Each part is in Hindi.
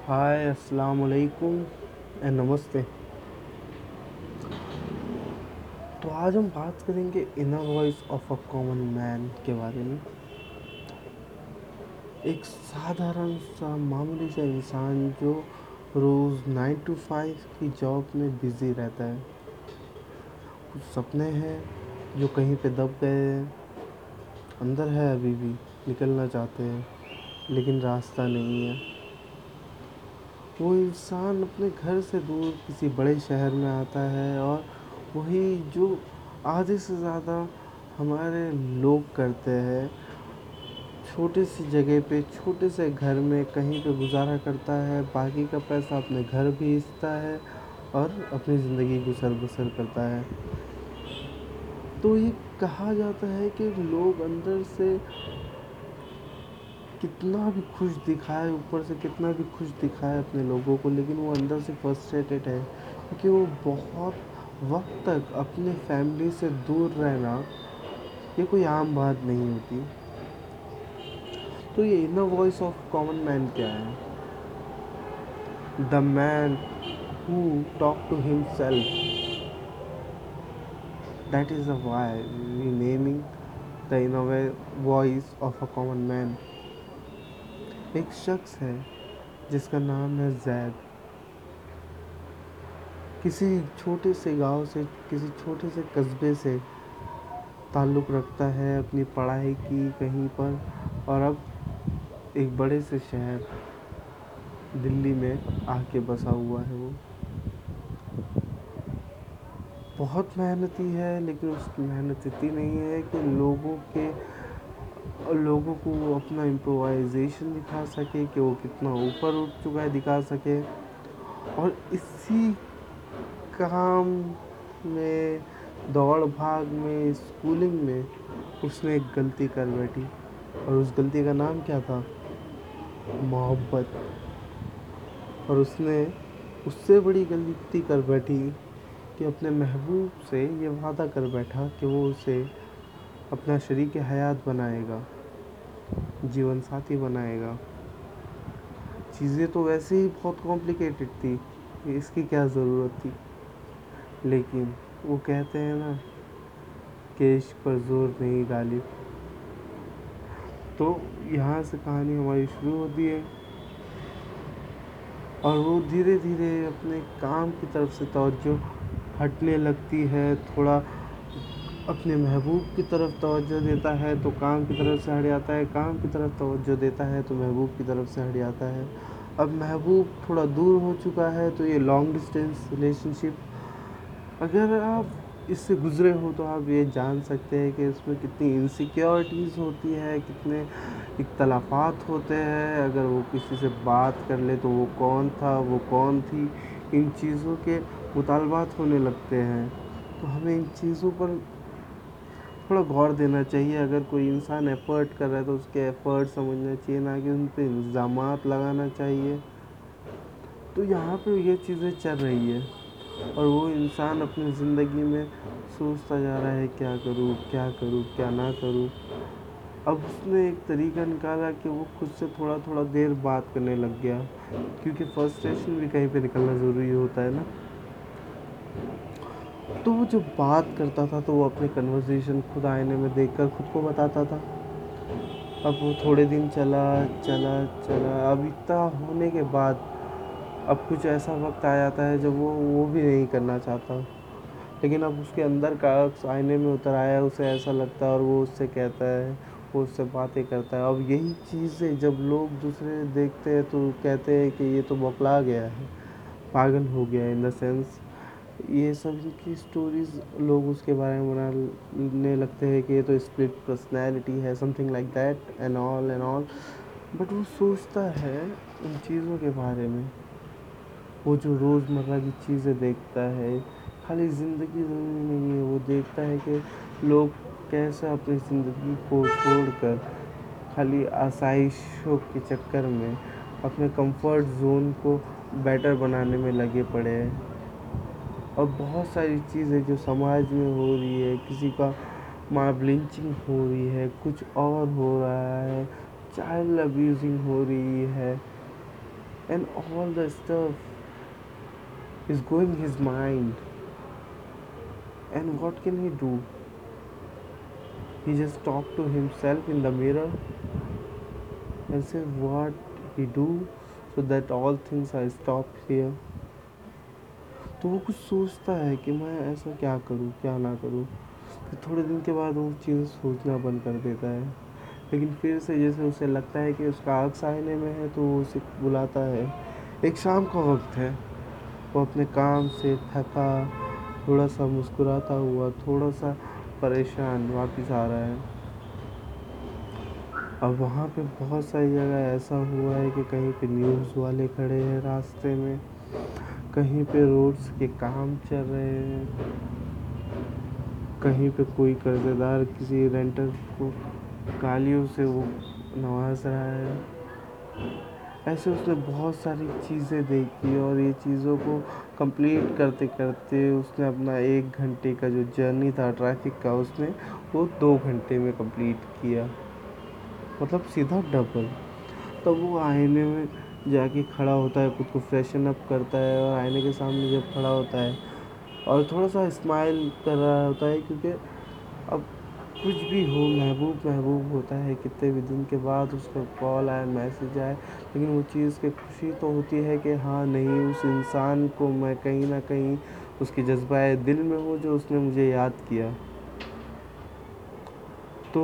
हाय अस्सलाम वालेकुम एंड नमस्ते। तो आज हम बात करेंगे inner voice of a common man के बारे में। एक साधारण सा मामूली सा इंसान जो रोज़ नाइन टू फाइव की जॉब में बिज़ी रहता है। कुछ सपने हैं जो कहीं पे दब गए हैं, अंदर है अभी भी, निकलना चाहते हैं, लेकिन रास्ता नहीं है। वो इंसान अपने घर से दूर किसी बड़े शहर में आता है और वही जो आधे से ज़्यादा हमारे लोग करते हैं, छोटी सी जगह पे, छोटे से घर में कहीं पे गुजारा करता है, बाकी का पैसा अपने घर भेजता है और अपनी ज़िंदगी गुजर बसर करता है। तो ये कहा जाता है कि लोग अंदर से कितना भी खुश दिखाए, ऊपर से कितना भी खुश दिखाए अपने लोगों को, लेकिन वो अंदर से फ्रस्ट्रेटेड है क्योंकि वो बहुत वक्त तक अपने फैमिली से दूर रहना, ये कोई आम बात नहीं होती। तो ये inner voice of common man क्या है? The man who talk to himself that is a why naming the inner voice of a common man एक शख्स है जिसका नाम है जैद। किसी छोटे से गाँव से, किसी छोटे से कस्बे से ताल्लुक़ रखता है अपनी पढ़ाई की कहीं पर और अब एक बड़े से शहर दिल्ली में आके बसा हुआ है वो। बहुत मेहनती है, लेकिन उसकी मेहनत इतनी नहीं है कि लोगों के लोगों को अपना इम्प्रोवाइजेशन दिखा सके कि वो कितना ऊपर उठ चुका है दिखा सके। और इसी काम में, दौड़ भाग में स्कूलिंग में उसने एक गलती कर बैठी। और उस गलती का नाम क्या था? मोहब्बत। और उसने उससे बड़ी गलती कर बैठी कि अपने महबूब से ये वादा कर बैठा कि वो उसे अपना शरीक हयात बनाएगा। जीवन साथी बनाएगा। चीज़ें तो वैसे ही बहुत कॉम्प्लिकेटेड थी, इसकी क्या ज़रूरत थी? लेकिन वो कहते हैं ना कि इश्क पर ज़ोर नहीं गालिब। तो यहाँ से कहानी हमारी शुरू होती है। और वो धीरे धीरे अपने काम की तरफ़ से तवज्जो हटने लगती है, थोड़ा अपने महबूब की तरफ़ तवज्जो देता है तो काम की तरफ़ से हट जाता है। काम की तरफ़ तवज्जो देता है तो महबूब की तरफ़ से हट जाता है। अब महबूब थोड़ा दूर हो चुका है तो ये लॉन्ग डिस्टेंस रिलेशनशिप अगर आप इससे गुज़रे हो तो आप ये जान सकते हैं कि इसमें कितनी इनसिक्योरिटीज़ होती है, कितने इख्तलाफात होते हैं। अगर वो किसी से बात कर ले तो वो कौन था, वो कौन थी? इन चीज़ों के मुतालबात होने लगते हैं। तो हमें इन चीज़ों पर थोड़ा गौर देना चाहिए। अगर कोई इंसान एफ़र्ट कर रहा है तो उसके एफ़र्ट समझना चाहिए, ना कि उन पर इल्ज़ाम लगाना चाहिए। तो यहाँ पे ये चीज़ें चल रही है और वो इंसान अपनी ज़िंदगी में सोचता जा रहा है, क्या करूँ क्या करूँ, क्या ना करूँ? अब उसने एक तरीका निकाला कि वो खुद से थोड़ा थोड़ा देर बात करने लग गया। क्योंकि फर्स्ट्रेशन भी कहीं पे निकलना ज़रूरी होता है ना। तो वो जब बात करता था तो वो अपने कन्वर्सेशन खुद आईने में देखकर खुद को बताता था। अब वो थोड़े दिन चला चला चला। अब इतना होने के बाद, अब कुछ ऐसा वक्त आ जाता है जब वो वो भी नहीं करना चाहता। लेकिन अब उसके अंदर का आईने में उतर आया, उसे ऐसा लगता है और वो उससे कहता है, वो उससे बातें करता है। अब यही चीज़ें जब लोग दूसरे देखते हैं तो कहते हैं कि ये तो बौखला गया है, पागल हो गया है इन द सेंस ये सब की स्टोरीज़ लोग उसके बारे में बनाने लगते हैं कि ये तो स्प्लिट पर्सनैलिटी है something like that and all and all but वो सोचता है उन चीज़ों के बारे में। वो जो रोज़मर्रा की चीज़ें देखता है, खाली ज़िंदगी नहीं है, वो देखता है कि लोग कैसे अपनी ज़िंदगी को छोड़कर खाली आसाइशों के चक्कर में अपने कंफर्ट जोन को बेटर बनाने में लगे पड़े हैं। और बहुत सारी चीज़ें जो समाज में हो रही है, किसी का मार ब्लिंचिंग हो रही है, कुछ और हो रहा है, चाइल्ड अब्यूजिंग हो रही है and all the stuff is going his mind and what can he do he just talk to himself in the mirror and सिर्फ़ what he do so that all things are stop here तो वो कुछ सोचता है कि मैं ऐसा क्या करूँ, क्या ना करूँ। फिर थोड़े दिन के बाद वो चीज़ सोचना बंद कर देता है। लेकिन फिर से जैसे उसे लगता है कि उसका अक्स आईने में है तो वो उसे बुलाता है। एक शाम का वक्त है। वो अपने काम से थका थोड़ा सा मुस्कुराता हुआ थोड़ा सा परेशान वापस आ रहा है। अब वहाँ पे बहुत सारी जगह ऐसा हुआ है कि कहीं पे न्यूज़ वाले खड़े हैं रास्ते में। कहीं पे रोड्स के काम चल रहे हैं, कहीं पे कोई कर्ज़दार किसी रेंटर को गालियों से वो नवाज़ रहा है। ऐसे उसने बहुत सारी चीज़ें देखी और ये चीज़ों को कंप्लीट करते करते उसने अपना एक घंटे का जो जर्नी था ट्रैफ़िक का, उसने वो दो घंटे में कंप्लीट किया। मतलब सीधा डबल तब वो आईने में जाके खड़ा होता है, खुद को फ्रेशन अप करता है और आईने के सामने जब खड़ा होता है और थोड़ा सा स्माइल कर रहा होता है क्योंकि अब कुछ भी हो, महबूब महबूब होता है। कितने भी दिन के बाद उसका कॉल आए मैसेज आए, लेकिन वो चीज़ की खुशी तो होती है कि हाँ नहीं, उस इंसान को मैं कहीं ना कहीं उसके जज्बा दिल में हूँ जो उसने मुझे याद किया। तो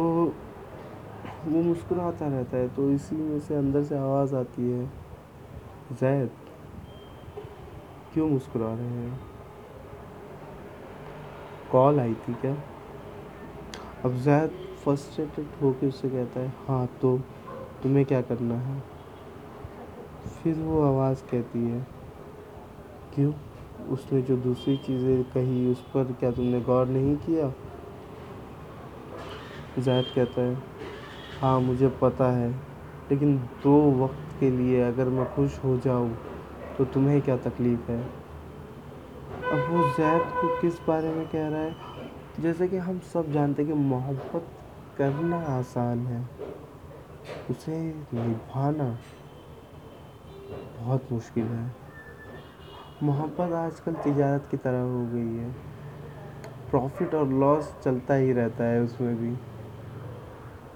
वो मुस्कुराता रहता है तो इसी में से अंदर से आवाज़ आती है। जैद? क्यों मुस्कुरा रहे हैं? कॉल आई थी क्या? अब जैद फर्स्ट्रेटेड होकर उससे कहता है हाँ तो तुम्हें क्या करना है? फिर वो आवाज़ कहती है, क्यों? उसने जो दूसरी चीज़ें कही, उस पर क्या तुमने गौर नहीं किया? जैद कहता है हाँ मुझे पता है लेकिन दो वक्त के लिए अगर मैं खुश हो जाऊँ तो तुम्हें क्या तकलीफ़ है? अब वो जैद को किस बारे में कह रहा है? जैसे कि हम सब जानते हैं कि मोहब्बत करना आसान है। उसे निभाना बहुत मुश्किल है। मोहब्बत आजकल तिजारत की तरह हो गई है। प्रॉफिट और लॉस चलता ही रहता है उसमें भी।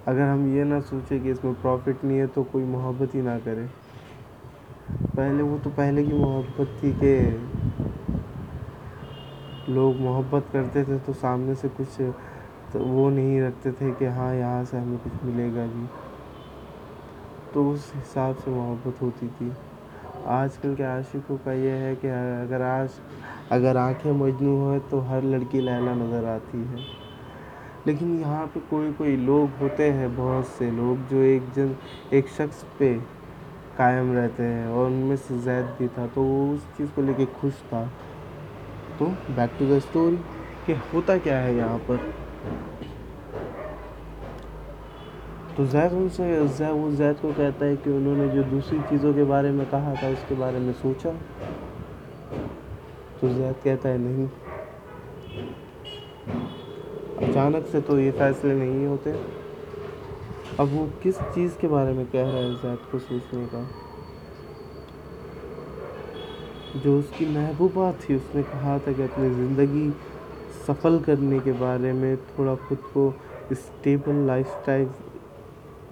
अगर हम ये ना सोचें कि इसमें प्रॉफिट नहीं है तो कोई मोहब्बत ही ना करे। पहले वो तो पहले की मोहब्बत थी कि लोग मोहब्बत करते थे तो सामने से कुछ तो वो नहीं रखते थे कि हाँ यहाँ से हमें कुछ मिलेगा भी तो उस हिसाब से मोहब्बत होती थी। आजकल के आशिकों का ये है कि अगर आज, अगर आँखें मजनू हो तो हर लड़की लैला नज़र आती है। लेकिन यहाँ पे कोई कोई लोग होते हैं, बहुत से लोग जो एक जन, एक शख्स पे कायम रहते हैं और उनमें से जैद भी था तो वो उस चीज़ को लेके खुश था। तो बैक टू द स्टोरी कि होता क्या है यहाँ पर? तो जैद उनसे जैद, वो जैद को कहता है कि उन्होंने जो दूसरी चीज़ों के बारे में कहा था, उसके बारे में सोचा। तो जैद कहता है, नहीं अचानक से तो ये फैसले नहीं होते। अब वो किस चीज़ के बारे में कह रहा है जैद को सोचने का? जो उसकी महबूबा थी, उसने कहा था कि अपनी ज़िंदगी सफल करने के बारे में, थोड़ा खुद को स्टेबल लाइफस्टाइल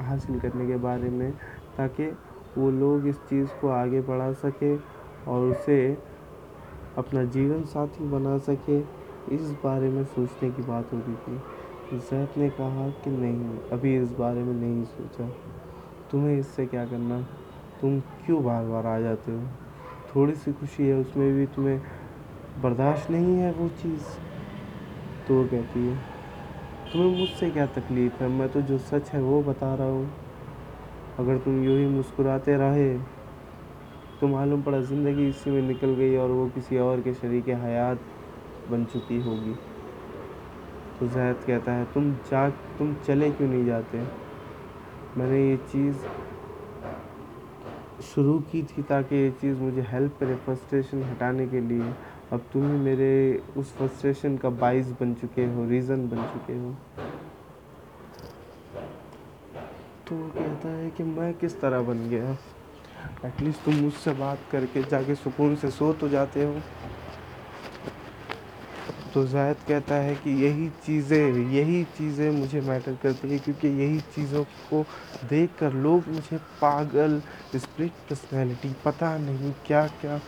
हासिल करने के बारे में, ताकि वो लोग इस चीज़ को आगे बढ़ा सके और उसे अपना जीवन साथी बना सके। इस बारे में सोचने की बात हो रही थी। जैद ने कहा कि नहीं, अभी इस बारे में नहीं सोचा। तुम्हें इससे क्या करना? तुम क्यों बार बार आ जाते हो? थोड़ी सी खुशी है, उसमें भी तुम्हें बर्दाश्त नहीं है वो चीज़ तो कहती है। तुम्हें मुझसे क्या तकलीफ़ है? मैं तो जो सच है वो बता रहा हूँ। अगर तुम यूँ ही मुस्कुराते रहे तो मालूम पड़ा ज़िंदगी इसी में निकल गई और वो किसी और के शरीक हयात बन चुकी होगी। तो जैद कहता है, तुम जा, तुम चले क्यों नहीं जाते? मैंने ये चीज़ शुरू की थी ताकि ये चीज़ मुझे हेल्प करे फ्रस्ट्रेशन हटाने के लिए। अब तुम ही मेरे उस फ्रस्ट्रेशन का बाइस बन चुके हो रीज़न बन चुके हो। तो वो कहता है कि मैं किस तरह बन गया? एटलीस्ट तुम मुझसे बात करके जाके सुकून से सो तो जाते हो। तो जायद कहता है कि यही चीज़ें यही चीज़ें मुझे मैटर करती है क्योंकि यही चीज़ों को देख कर लोग मुझे पागल स्प्लिट पर्सनैलिटी पता नहीं क्या क्या,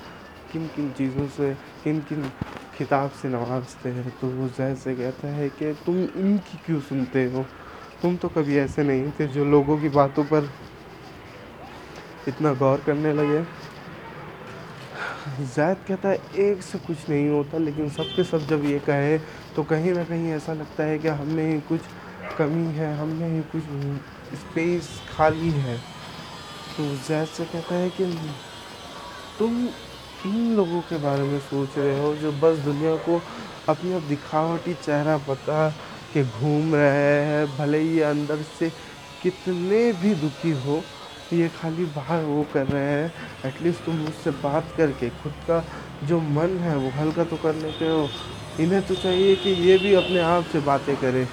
किन किन चीज़ों से, किन किन खिताब से नवाजते हैं। तो वो जैद से कहता है कि तुम इनकी क्यों सुनते हो? तुम तो कभी ऐसे नहीं थे जो लोगों की बातों पर इतना गौर करने लगे। जैद कहता है, एक से कुछ नहीं होता, लेकिन सब के सब जब ये कहे तो कहीं ना कहीं ऐसा लगता है कि हमें ही कुछ कमी है हमें ही कुछ स्पेस खाली है। तो जैद से कहता है कि, तुम इन लोगों के बारे में सोच रहे हो, जो बस दुनिया को अपनी अब दिखावटी चेहरा बता के घूम रहे हैं, भले ही अंदर से कितने भी दुखी हो ये खाली बाहर वो कर रहे हैं। एटलीस्ट तुम मुझसे बात करके, खुद का जो मन है वो हल्का तो कर लेते हो। इन्हें तो चाहिए कि ये भी अपने आप से बातें करें।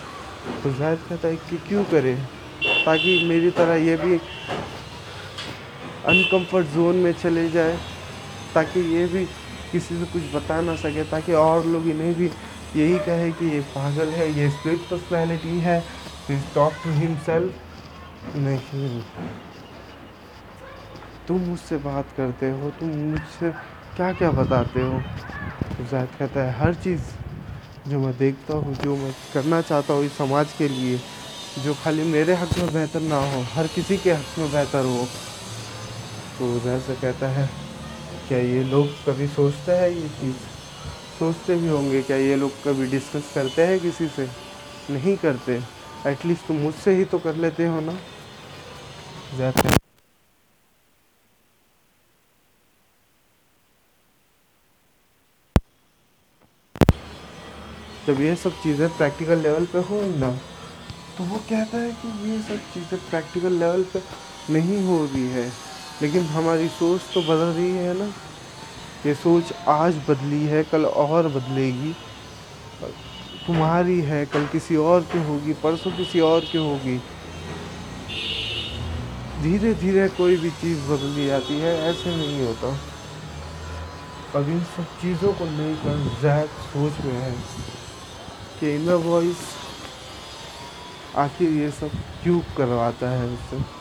तो जायद कहता है कि क्यों करें? ताकि मेरी तरह ये भी अनकम्फर्ट जोन में चले जाए, ताकि ये भी किसी से कुछ बता ना सके, ताकि और लोग इन्हें भी यही कहे कि ये पागल है, ये स्प्लिट पर्सनैलिटी है टॉक टू हिमसेल्फ नहीं। तुम मुझसे बात करते हो, तुम मुझसे क्या क्या बताते हो? तो जायद कहता है, हर चीज़ जो मैं देखता हूँ, जो मैं करना चाहता हूँ इस समाज के लिए, जो खाली मेरे हक में बेहतर ना हो, हर किसी के हक में बेहतर हो। तो जैसे कहता है, क्या ये लोग कभी सोचते हैं ये चीज़? सोचते भी होंगे, क्या ये लोग कभी डिस्कस करते हैं किसी से? नहीं करते एटलीस्ट तुम मुझसे ही तो कर लेते हो ना? ज़्यादा जब ये सब चीज़ें प्रैक्टिकल लेवल पे हो ना तो वो कहता है कि ये सब चीज़ें प्रैक्टिकल लेवल पे नहीं हो रही है। लेकिन हमारी सोच तो बदल रही है ना। ये सोच आज बदली है, कल और बदलेगी। तुम्हारी है, कल किसी और की होगी, परसों किसी और की होगी। धीरे धीरे कोई भी चीज़ बदली जाती है, ऐसे नहीं होता। अब इन सब चीज़ों को लेकर जैक सोच में है। कि इनर वॉइस आखिर ये सब क्यों करवाता है उससे।